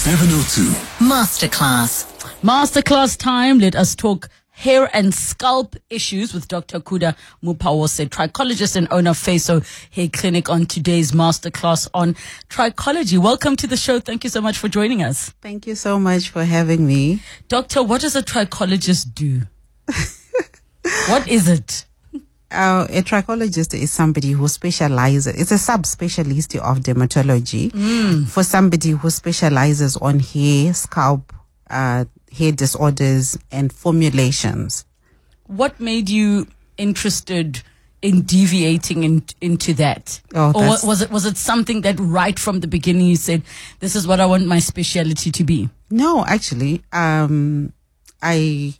702. Masterclass. Masterclass time. Let us talk hair and scalp issues with Dr. Kuda Mupawose, trichologist and owner of Feso Hair Clinic on today's masterclass on trichology. Welcome to the show. Thank you so much for joining us. Thank you so much for having me. Doctor, what does a trichologist do? what is it? Uh, a trichologist is somebody who specializes, it's a subspecialty of dermatology for somebody who specializes on hair, scalp, uh, hair disorders, and formulations. What made you interested in deviating in, into that? Oh, or was it was it something that right from the beginning you said, "This is what I want my specialty to be"? No, actually, um, I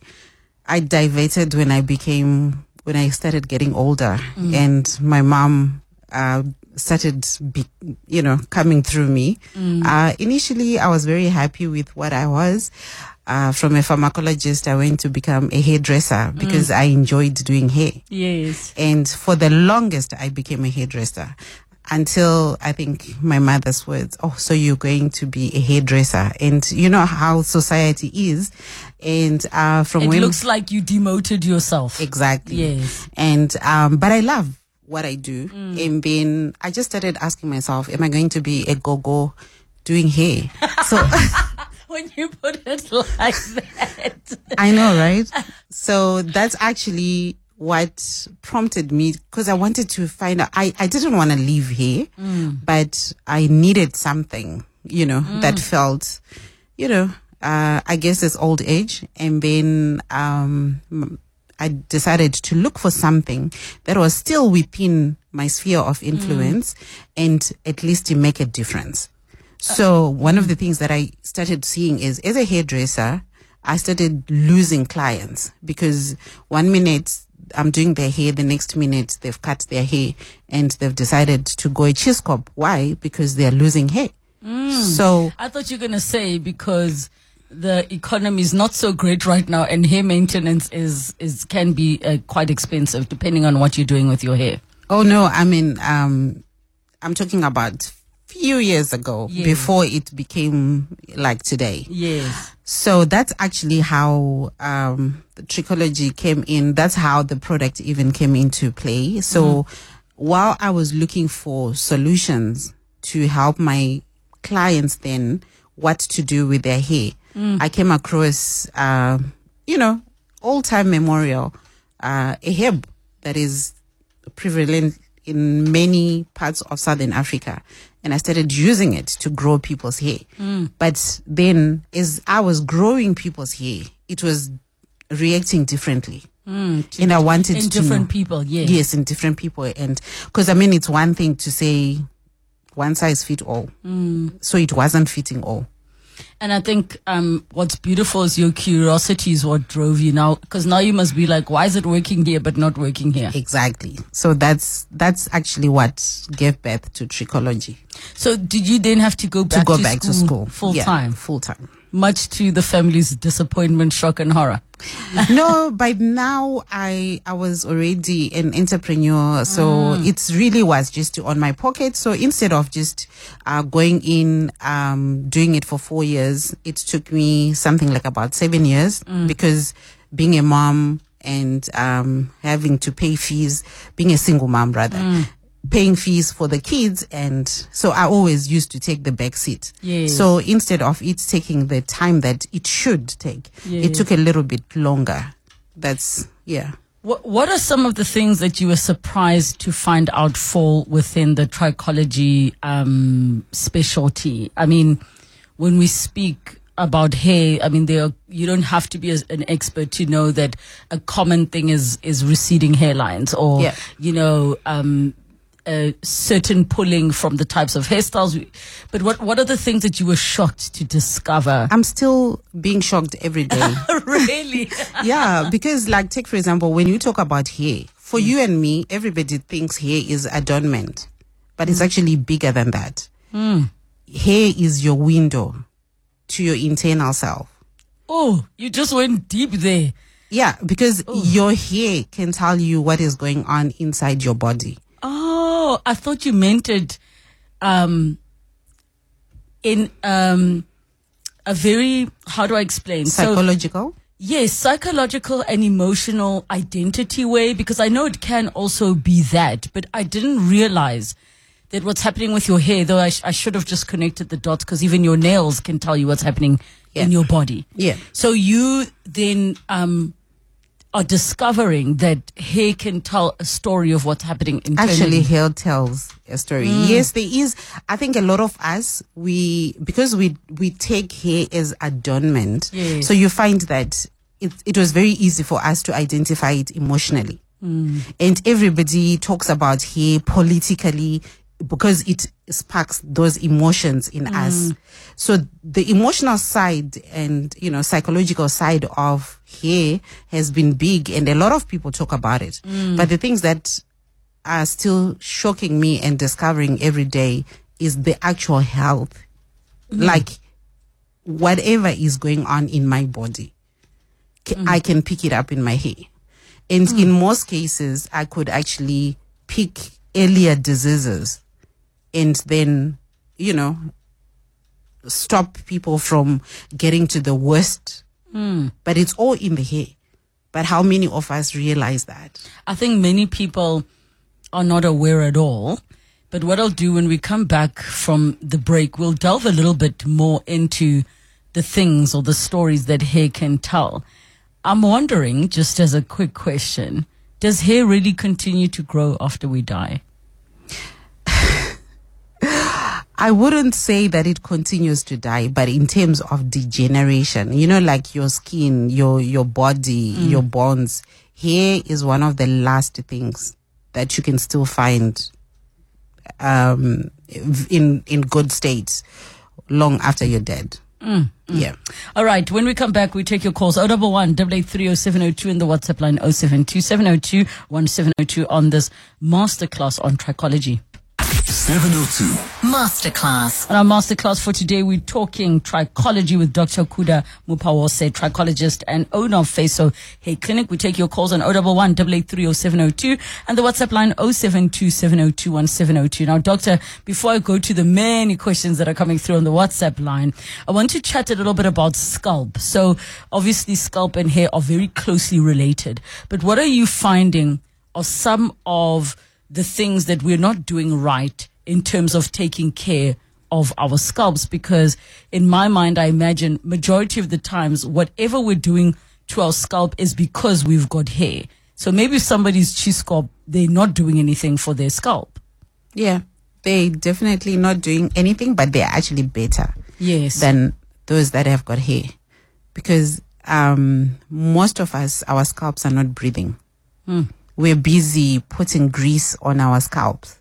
I diverted when I became when I started getting older, and my mom uh, started, be, you know, coming through me. Uh, initially, I was very happy with what I was. Uh, from a pharmacologist, I went to become a hairdresser because I enjoyed doing hair. Yes. And for the longest, I became a hairdresser until I think my mother's words, Oh, so you're going to be a hairdresser. And you know how society is. And, uh, from It when looks like you demoted yourself. exactly. Yes. And, um, but I love what I do. And then I just started asking myself, am I going to be a go-go doing hair? So When you put it like that. I know, right? So that's actually what prompted me because I wanted to find out. I, I didn't want to leave here, but I needed something, you know, that felt, you know, uh, I guess it's old age. And then, um, I decided to look for something that was still within my sphere of influence and at least to make a difference. So one of the things that I started seeing is as a hairdresser, I started losing clients because one minute I'm doing their hair, the next minute they've cut their hair and they've decided to go a cheese cop. Why? Because they're losing hair. So I thought you were going to say because the economy is not so great right now and hair maintenance is, is can be uh, quite expensive depending on what you're doing with your hair. Oh no, I mean, um, I'm talking about few years ago Yes. before it became like today. Yes. So that's actually how um, the trichology came in. That's how the product even came into play. So while I was looking for solutions to help my clients then what to do with their hair, I came across, uh, you know, old time memorial, uh, a herb that is prevalent in many parts of Southern Africa. And I started using it to grow people's hair. But then as I was growing people's hair, it was reacting differently. and I wanted In to different know- people, yes. Yes, in different people. And because I mean, it's one thing to say one size fit all. So it wasn't fitting all. And I think um, what's beautiful is your curiosity is what drove you now. Because now you must be like, why is it working here but not working here? Exactly. So that's, that's actually what gave birth to trichology. So did you then have to go back to go to back school to school full Yeah, time, full time. much to the family's disappointment, shock, and horror? no, by now I I was already an entrepreneur, so it really was just on my pocket. So instead of just uh, going in, um, doing it for four years, it took me something like about seven years because being a mom and um, having to pay fees, being a single mom rather. Paying fees for the kids, and so I always used to take the back seat. Yes. So instead of it taking the time that it should take, Yes. it took a little bit longer. That's yeah. What What are some of the things that you were surprised to find out fall within the trichology um, specialty? I mean, when we speak about hair, I mean, there are, you don't have to be an expert to know that a common thing is is receding hairlines, or Yeah. you know. Um, a certain pulling from the types of hairstyles, we- but what what are the things that you were shocked to discover? I'm still being shocked every day. really, yeah, because like take for example, when you talk about hair, for mm. you and me, everybody thinks hair is adornment, but it's mm. actually bigger than that. Mm. Hair is your window to your internal self. oh, you just went deep there. Yeah, because your hair can tell you what is going on inside your body. Oh, I thought you meant it um in um a very how do I explain? So Psychological. yes, psychological and emotional identity way because I know it can also be that, but I didn't realize that what's happening with your hair, though I, sh- I should have just connected the dots because even your nails can tell you what's happening in your body. Yeah. So you then um, are discovering that hair can tell a story of what's happening internally. Actually, hair tells a story. Yes, there is. I think a lot of us, we, because we, we take hair as adornment. Yes. So you find that it, it was very easy for us to identify it emotionally. And everybody talks about hair politically because it sparks those emotions in mm. us. So the emotional side and, you know, psychological side of hair has been big and a lot of people talk about it. Mm. But the things that are still shocking me and discovering every day is the actual health. Mm. Like whatever is going on in my body, ca- I can pick it up in my hair. And in most cases, I could actually pick earlier diseases and then, you know, stop people from getting to the worst. Hmm. But it's all in the hair. But how many of us realize that? I think many people are not aware at all. But what I'll do when we come back from the break, we'll delve a little bit more into the things or the stories that hair can tell. I'm wondering, just as a quick question, does hair really continue to grow after we die? I wouldn't say that it continues to die, but in terms of degeneration, you know, like your skin, your your body, mm. your bones, hair is one of the last things that you can still find um in in good state long after you're dead. Mm, mm. Yeah. All right. When we come back, we take your calls. 011 8830702 in the WhatsApp line 072 702 1702 on this masterclass on trichology. 702. Masterclass. On our masterclass for today, we're talking trichology with Dr. Kuda Mupawose, trichologist and owner of Feso Hair Clinic. We take your calls on 011 8830702 and the WhatsApp line 072 702 1702. Now, doctor, before I go to the many questions that are coming through on the WhatsApp line, I want to chat a little bit about scalp. So obviously scalp and hair are very closely related, but what are you finding are some of the things that we're not doing right in terms of taking care of our scalps because in my mind i imagine majority of the times whatever we're doing to our scalp is because we've got hair so maybe if somebody's chi scalp they're not doing anything for their scalp Yeah. They definitely not doing anything, but they're actually better. yes than those that have got hair because um, most of us our scalps are not breathing we're busy putting grease on our scalps.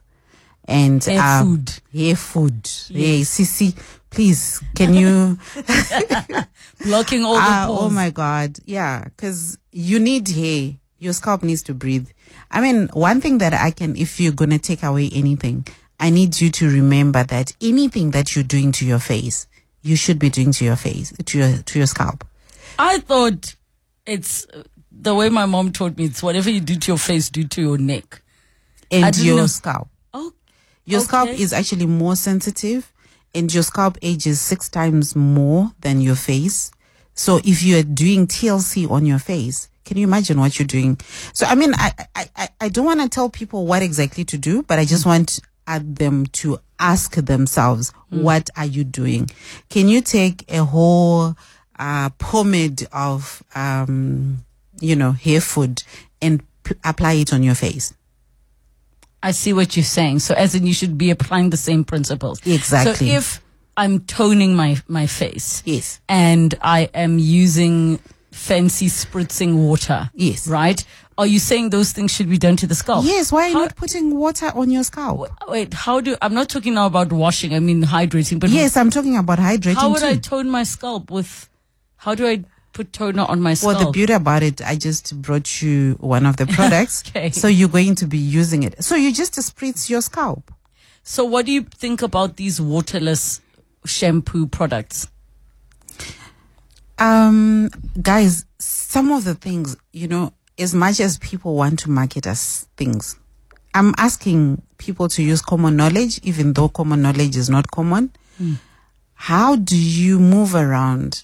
And Hair um, food. hair food. Hey sissy please can you blocking all the Ah, pores. oh my god. Yeah because you need hair. Your scalp needs to breathe. I mean one thing that i can if you're gonna take away anything i need you to remember that anything that you're doing to your face you should be doing to your face to your to your scalp. I thought it's uh, the way my mom taught me it's whatever you do to your face do to your neck. And your know- scalp. Oh your scalp is actually more sensitive and your scalp ages six times more than your face. So if you're doing tlc on your face can you imagine what you're doing? So i mean i i i, don't want to tell people what exactly to do but i just want them to ask themselves what are you doing? Can you take a whole uh, pomade of um you know hair food and p- apply it on your face I see what you're saying. So as in you should be applying the same principles. Exactly. So if I'm toning my, my face yes and I am using fancy spritzing water. Yes. Right? Are you saying those things should be done to the scalp? Yes, why are you How- not putting water on your scalp? Wait, how do, I'm not talking now about washing, I mean hydrating, but Yes, I'm talking about hydrating how would too. I tone my scalp with, how do I put toner on my well, the beauty about it, I just brought you one of the products. Okay. So you're going to be using it. So you just spritz your scalp. so what do you think about these waterless shampoo products? Um, guys, some of the things, you know, as much as people want to market us things, I'm asking people to use common knowledge, even though common knowledge is not common. how do you move around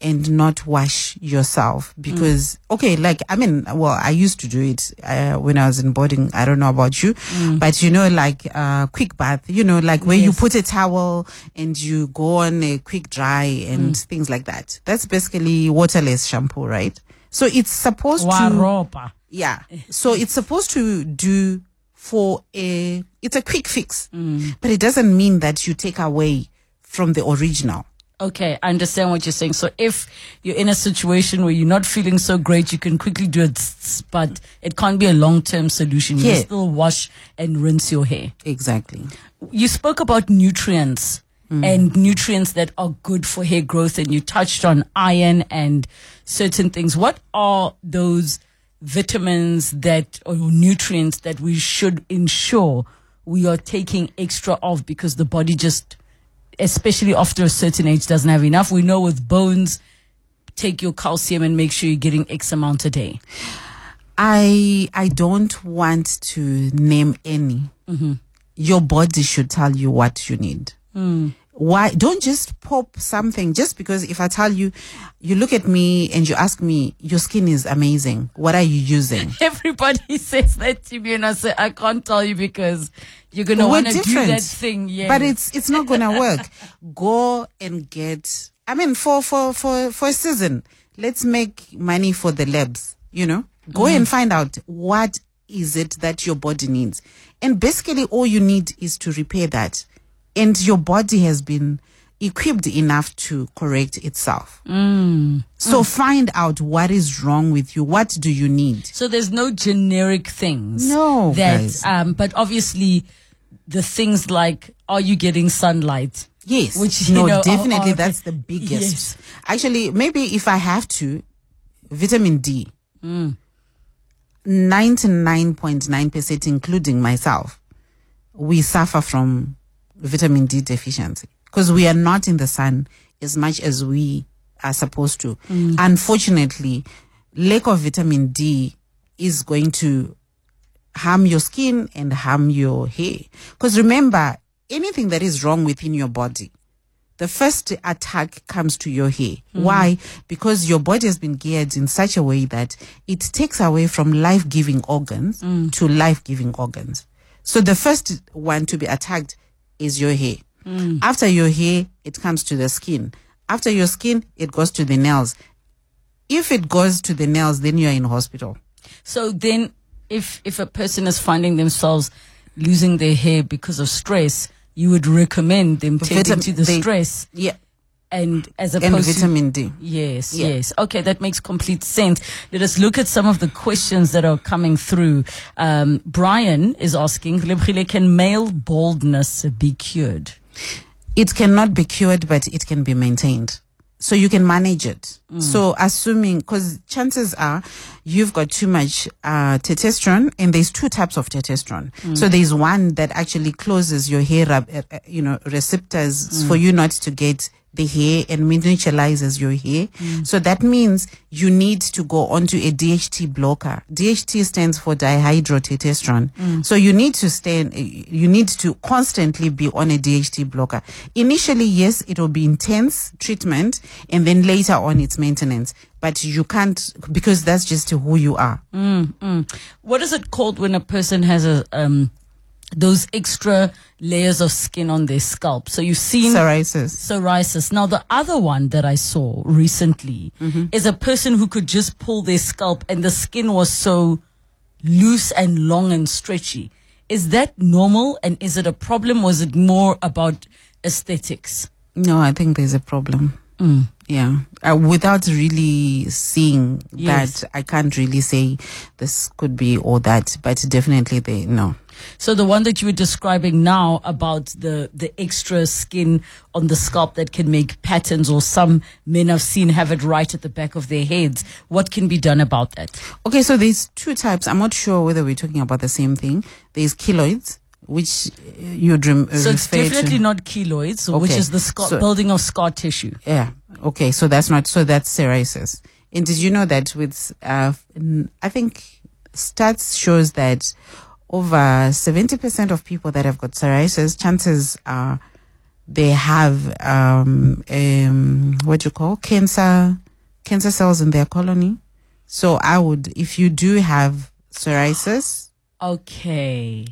and not wash yourself because okay like i mean well i used to do it uh, when i was in boarding. I don't know about you but you know like uh quick bath you know like where you put a towel and you go on a quick dry and things like that. That's basically waterless shampoo right? So it's supposed to yeah. So it's supposed to do for a, it's a quick fix, but it doesn't mean that you take away from the original. Okay, I understand what you're saying. So if you're in a situation where you're not feeling so great, you can quickly do it, but it can't be a long-term solution. You Yeah. still wash and rinse your hair. Exactly. You spoke about nutrients hmm. and nutrients that are good for hair growth, and you touched on iron and certain things. What are those vitamins that or nutrients that we should ensure we are taking extra of because the body just especially after a certain age doesn't have enough we know with bones take your calcium and make sure you're getting x amount a day I, I don't want to name any. Mm-hmm. Your body should tell you what you need. Mm. Why don't just pop something just because if I tell you, you look at me and you ask me, your skin is amazing. What are you using? everybody says that to me and i say i can't tell you because you're gonna want to do that thing yeah But it's it's not gonna work. Go and get. I mean, for for for for a season, let's make money for the labs. You know, go mm-hmm. and find out what is it that your body needs, and basically all you need is to repair that, and your body has been equipped enough to correct itself. So find out what is wrong with you. What do you need? So there's no generic things. No, That, um, but obviously the things like, are you getting sunlight? Yes. Which, no, know, are- definitely are- that's the biggest. Yes. Actually, maybe if I have to, vitamin D. Mm. 99.9%, including myself, we suffer from vitamin D deficiency because we are not in the sun as much as we are supposed to. Mm. Unfortunately, lack of vitamin D is going to harm your skin and harm your hair. Because remember, anything that is wrong within your body, the first attack comes to your hair. Why? Because your body has been geared in such a way that it takes away from life giving organs to life giving organs. So the first one to be attacked is your hair. Mm. After your hair, it comes to the skin. After your skin, it goes to the nails. If it goes to the nails, then you're in hospital. So then if, if a person is finding themselves losing their hair because of stress, you would recommend them Vitam- to the they- stress Yeah. And as And opposed to vitamin D. Yes, Yeah. yes. Okay, that makes complete sense. Let us look at some of the questions that are coming through. Um, Brian is asking, can male baldness be cured? it cannot be cured, but it can be maintained. So you can manage it. So assuming, because chances are you've got too much uh, testosterone, and there's two types of testosterone. So there's one that actually closes your hair, uh, uh, you know, receptors for you not to get the hair and miniaturizes your hair. Mm. So that means you need to go onto a DHT blocker. DHT stands for dihydrotestosterone. Mm. So you need to stay, you need to constantly be on a DHT blocker. Initially, yes, it will be intense treatment and then later on it's maintenance. But you can't, because that's just who you are. Mm, what is it called when a person has a, um, those extra layers of skin on their scalp? So you've seen Psoriasis. psoriasis. Now, the other one that I saw recently mm-hmm. is a person who could just pull their scalp and the skin was so loose and long and stretchy. Is that normal and is it a problem? Was it more about aesthetics? No, I think there's a problem. Mm. Yeah. Uh, without really seeing Yes. that, I can't really say this could be or that, but definitely they, no. So the one that you were describing now about the, the extra skin on the scalp that can make patterns or some men I've seen have it right at the back of their heads. What can be done about that? Okay, so there's two types. I'm not sure whether we're talking about the same thing. There's keloids, which uh, you'd rem- So it's definitely to. not keloids, which is the scar- So- building of scar tissue. Yeah. Okay, so that's not, so that's psoriasis. And did you know that with, uh, I think stats shows that over 70% of people that have got psoriasis, chances are they have um, um, what you call cancer cancer cells in their colony. So I would, if you do have psoriasis, Okay.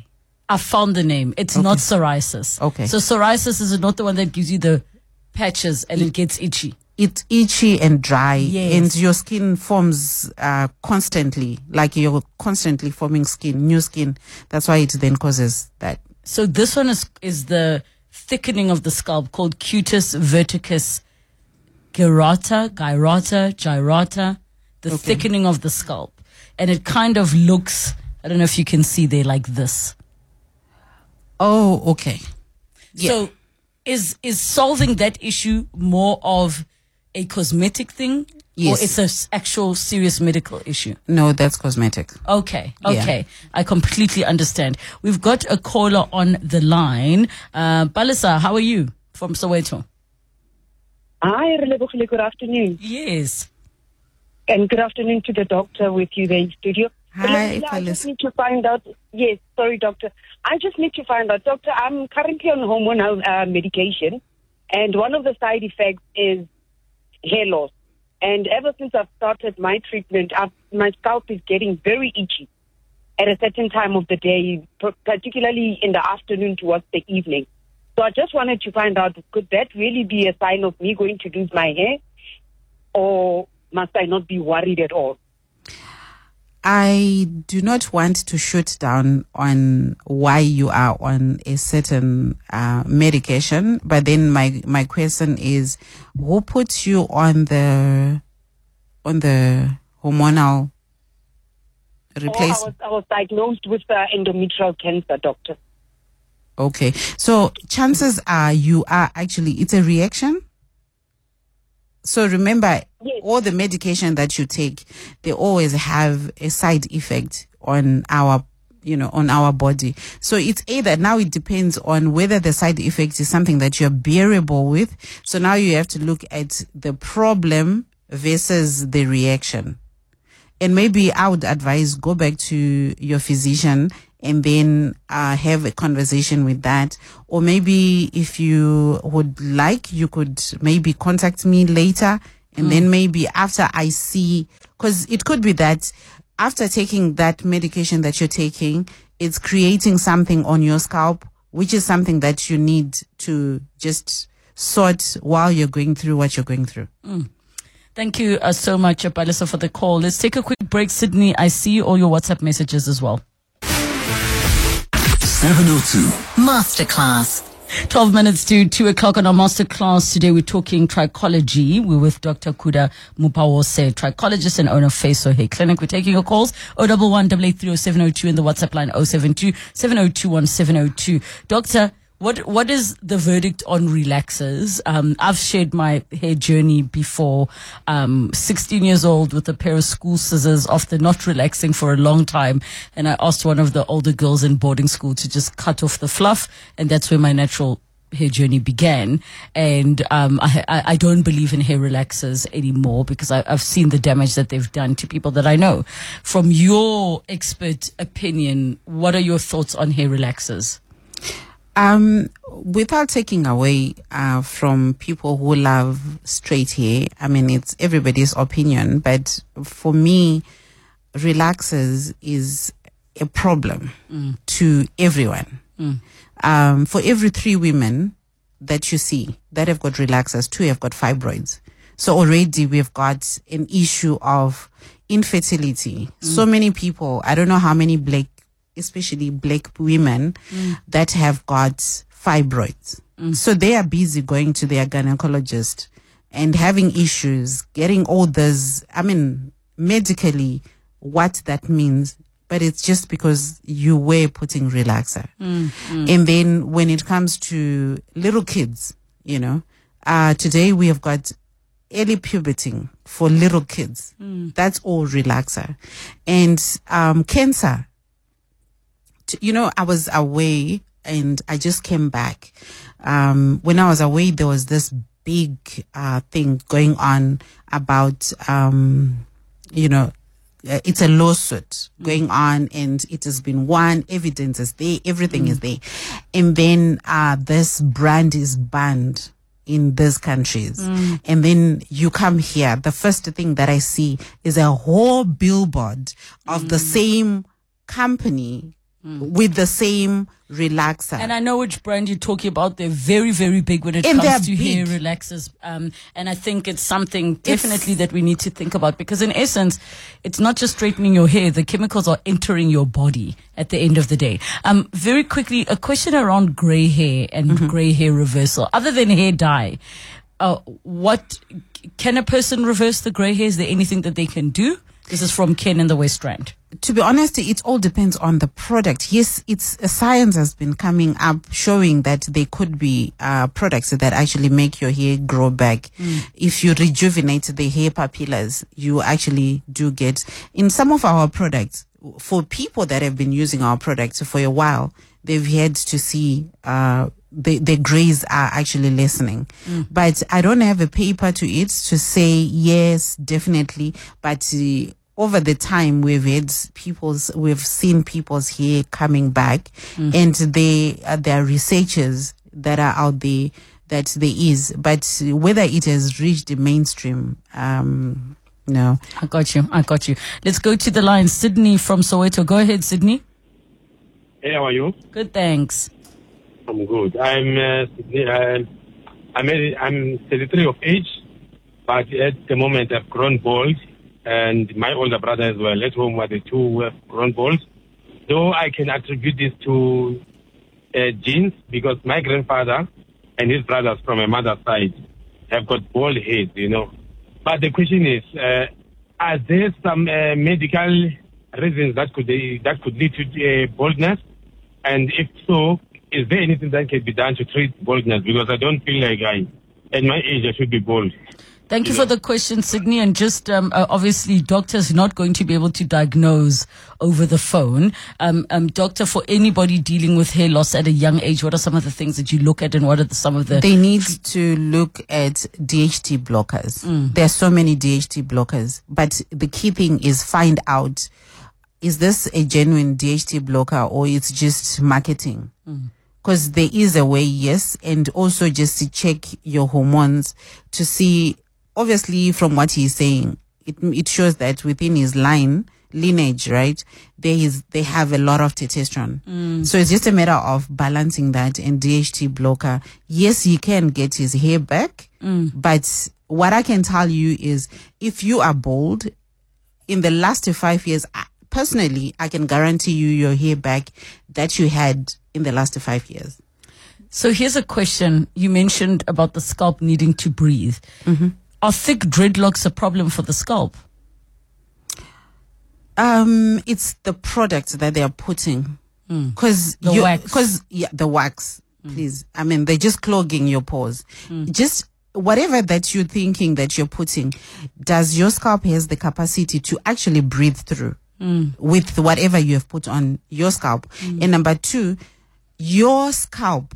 I found the name. It's not psoriasis. Okay. So psoriasis is not the one that gives you the patches and it gets itchy. it's itchy and dry, Yes. and your skin forms uh, constantly, like you're constantly forming skin, new skin. That's why it then causes that. So this one is is the thickening of the scalp called cutis verticis gyrata, gyrata, gyrata, the thickening of the scalp. And it kind of looks, I don't know if you can see there like this. Oh, okay. Yeah. So is is solving that issue more of a cosmetic thing Yes. or it's an actual serious medical issue? No, that's cosmetic. Okay, Yeah. okay. I completely understand. We've got a caller on the line. Uh, Balisa, how are you from Soweto? Hi, Relebogile. Good afternoon. Yes. And good afternoon to the doctor with you there in studio. Hi, I just need to find out. Yes, sorry, doctor. I just need to find out. Doctor, I'm currently on hormonal uh, medication, and one of the side effects is hair loss. And ever since I've started my treatment, I've, my scalp is getting very itchy at a certain time of the day, particularly in the afternoon towards the evening. So I just wanted to find out, could that really be a sign of me going to lose my hair? Or must I not be worried at all? I do not want to shoot down on why you are on a certain uh, medication, but then my my question is, who puts you on the on the hormonal Or I replacement? was, I was diagnosed with uh, endometrial cancer, doctor. Okay, so chances are you are actually it's a reaction. So remember, Yes. all the medication that you take, they always have a side effect on our, you know, on our body. So it's either now it depends on whether the side effect is something that you're bearable with. So now you have to look at the problem versus the reaction. And maybe I would advise go back to your physician and then uh, have a conversation with that. Or maybe if you would like, you could maybe contact me later. And then maybe after I see, because it could be that after taking that medication that you're taking, it's creating something on your scalp, which is something that you need to just sort while you're going through what you're going through. Thank you uh, so much, Balisa, for the call. Let's take a quick break, Sydney. I see all your WhatsApp messages as well. 702. Masterclass. 12 minutes to 2 o'clock on our masterclass. Today we're talking trichology. We're with Dr. Kuda Mupawose, trichologist and owner of Feso Hair Clinic. We're taking your calls 011 702 in the WhatsApp line 072 7021 702. Doctor, what what is the verdict on relaxers? Um, I've shared my hair journey before. Um, 16 years old with a pair of school scissors after not relaxing for a long time, and I asked one of the older girls in boarding school to just cut off the fluff, and that's where my natural hair journey began. And um, I, I don't believe in hair relaxers anymore because I, I've seen the damage that they've done to people that I know. From your expert opinion, what are your thoughts on hair relaxers? Um, without taking away uh, from people who love straight hair, I mean, it's everybody's opinion, but for me, relaxers is a problem to everyone. Um, for every three women that you see that have got relaxers, two have got fibroids. So already we've got an issue of infertility. So many people, I don't know how many black, especially black women mm. that have got fibroids. Mm. So they are busy going to their gynecologist and having issues, getting all this, I mean, medically, what that means, but it's just because you were putting relaxer. Mm, and then when it comes to little kids, you know, uh, today we have got early puberty for little kids. That's all relaxer. And um, cancer, you know, I was away and I just came back. Um, when I was away, there was this big uh, thing going on about, um, you know, uh, it's a lawsuit going on and it has been won evidence is there everything is there. And then uh this brand is banned in these countries. And then you come here. The first thing that i see is a whole billboard of the same company with the same relaxer And I know which brand you're talking about. They're very, very big when it And comes to hair relaxers. Um, and I think it's something definitely that we need to think about because in essence, it's not just straightening your hair. The chemicals are entering your body at the end of the day. Um, very quickly, a question around gray hair and Mm-hmm. gray hair reversal. Other than hair dye, uh, what can a person reverse the gray hair? Is there anything that they can do? This is from Ken in the West Rand. To be honest, it all depends on the product. Yes, it's uh, science has been coming up showing that there could be uh, products that actually make your hair grow back. If you rejuvenate the hair papillas, you actually do get in some of our products. For people that have been using our products for a while, they've had to see uh, the the grays are actually lessening. But I don't have a paper to it to say yes, definitely. But uh, over the time we've had people's we've seen people's hair coming back and they uh, there are researchers that are out there that there is but whether it has reached the mainstream um no I got you. I got you. Let's go to the line. Sydney from Soweto. Go ahead, Sydney. Hey, how are you? Good, thanks. I'm good. I'm uh, uh, I'm a- I'm 33 of age, but at the moment I've grown bald, and my older brother as well. At home, were the two who have grown. Though I can attribute this to uh, genes because my grandfather and his brothers from my mother's side have got bald heads, you know. But the question is, uh, are there some uh, medical reasons that could that could lead to uh, baldness? And if so, is there anything that can be done to treat baldness? Because I don't feel like I, at my age, I should be bald. Thank you for the question, Sydney. And just um, uh, obviously, doctors not going to be able to diagnose over the phone. Um, um, doctor, for anybody dealing with hair loss at a young age, what are some of the things that you look at, and what are the, some of the? they need to look at DHT blockers. There are so many DHT blockers, but the key thing is find out is this a genuine DHT blocker or it's just marketing? Because there is a way, yes, and also just to check your hormones to see. Obviously, from what he's saying, it it shows that within his line lineage, right, there is they have a lot of testosterone. So it's just a matter of balancing that and DHT blocker. Yes, he can get his hair back, but what I can tell you is if you are bold in the last five years, personally, I can guarantee you your hair back that you had in the last five years. So here's a question. You mentioned about the scalp needing to breathe. Mm-hmm. Are thick dreadlocks a problem for the scalp? Um, it's the product that they are putting. Hmm. Cause The you, wax. cause yeah, the wax, hmm. please. I mean, they're just clogging your pores. Hmm. Just whatever that you're thinking that you're putting, does your scalp has the capacity to actually breathe through with whatever you have put on your scalp? And number two, your scalp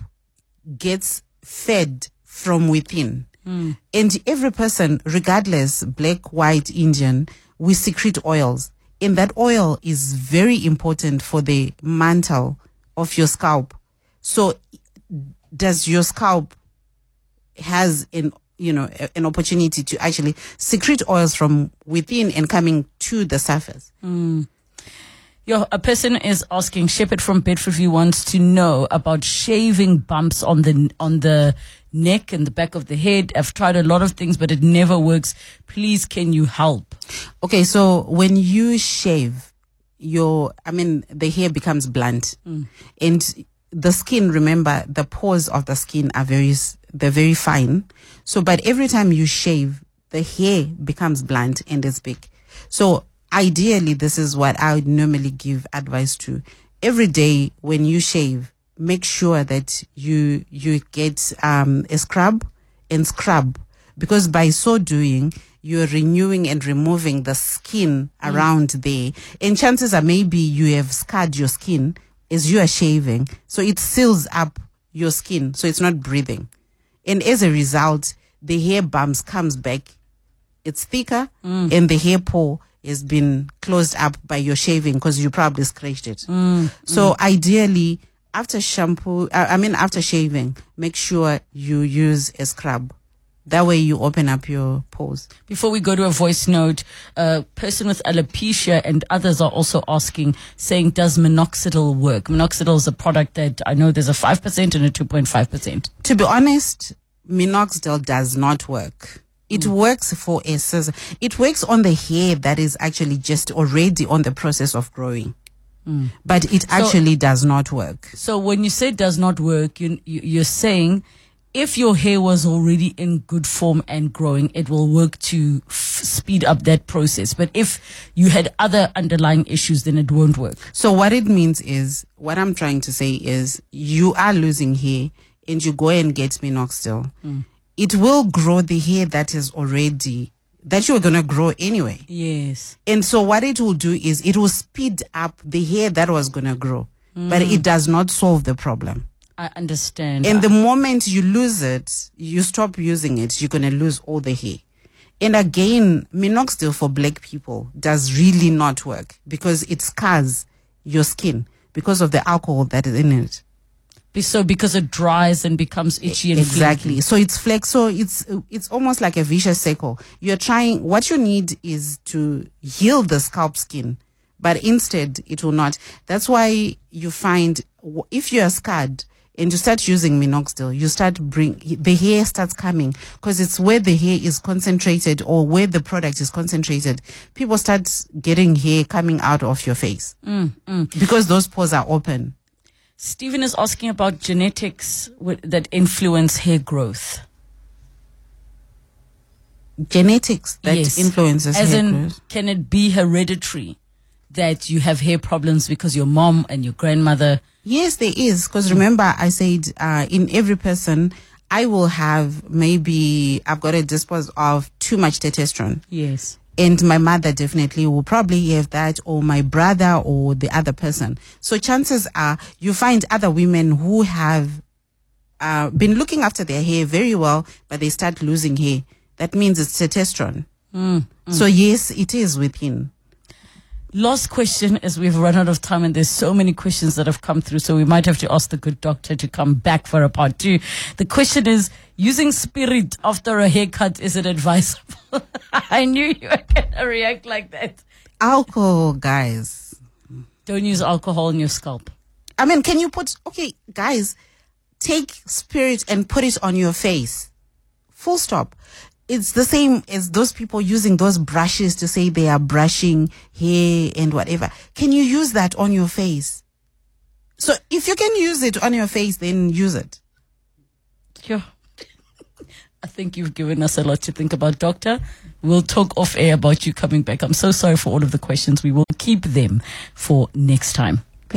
gets fed from within. Mm. And every person, regardless, black, white, Indian, we secrete oils. And that oil is very important for the mantle of your scalp. So does your scalp has an you know an opportunity to actually secrete oils from within and coming to the surface? Mm. Yo, a person is asking Shepherd from Bedfordview wants to know about shaving bumps on the on the neck and the back of the head. I've tried a lot of things, but it never works. Please, can you help? Okay, so when you shave, your I mean the hair becomes blunt, mm. and the skin. Remember, the pores of the skin are very they're very fine. So, but every time you shave, the hair becomes blunt and is big. So, ideally, this is what I would normally give advice to. Every day when you shave, make sure that you you get um, a scrub and scrub. Because by so doing you're renewing and removing the skin around there. And chances are maybe you have scarred your skin as you are shaving. So it seals up your skin so it's not breathing. And as a result the hair bumps comes back. It's thicker and the hair pore has been closed up by your shaving because you probably scratched it. Mm, mm. So ideally, after shampoo, I mean after shaving, make sure you use a scrub. That way you open up your pores. Before we go to a voice note, a person with alopecia and others are also asking, saying, does minoxidil work? Minoxidil is a product that I know there's a 5% and a 2.5%. To be honest, minoxidil does not work. It mm. works for a scissor. It works on the hair that is actually just already on the process of growing. Mm. But it actually does not work. So when you say does not work, you, you, you're saying if your hair was already in good form and growing, it will work to f- speed up that process. But if you had other underlying issues, then it won't work. So what it means is, what I'm trying to say is, you are losing hair, and you go and get minoxidil. Mm. It will grow the hair that is already that you are gonna grow anyway. Yes. And so what it will do is it will speed up the hair that was gonna grow, but mm. it does not solve the problem. I understand. And the moment you lose it, you stop using it, you're gonna lose all the hair. And again, minoxidil for black people does really not work because it scars your skin because of the alcohol that is in it. So because it dries and becomes itchy and Exactly. So it's flex. So it's it's almost like a vicious cycle. You're trying. What you need is to heal the scalp skin, but instead it will not. That's why you find if you are scarred and you start using minoxidil, you start bring the hair starts coming because it's where the hair is concentrated or where the product is concentrated. People start getting hair coming out of your face mm, mm. because those pores are open. Stephen is asking about genetics that influence hair growth. Genetics that influences As hair in, growth. can it be hereditary that you have hair problems because your mom and your grandmother? Yes, there is. Because remember, I said uh, in every person, I will have maybe I've got a dispose of too much testosterone, Yes. And my mother definitely will probably have that, or my brother, or the other person. So chances are you find other women who have uh, been looking after their hair very well, but they start losing hair. That means it's testosterone. So yes, it is within. Last question as we've run out of time and there's so many questions that have come through. So we might have to ask the good doctor to come back for a part two. The question is using spirit after a haircut, is it advisable? I knew you were going to react like that. Alcohol, guys. Don't use alcohol on your scalp. I mean, can you put, okay, guys, take spirit and put it on your face. Full stop. It's the same as those people using those brushes to say they are brushing hair and whatever. Can you use that on your face? So if you can use it on your face, then use it. Yeah. I think you've given us a lot to think about, Doctor. We'll talk off air about you coming back. I'm so sorry for all of the questions. We will keep them for next time.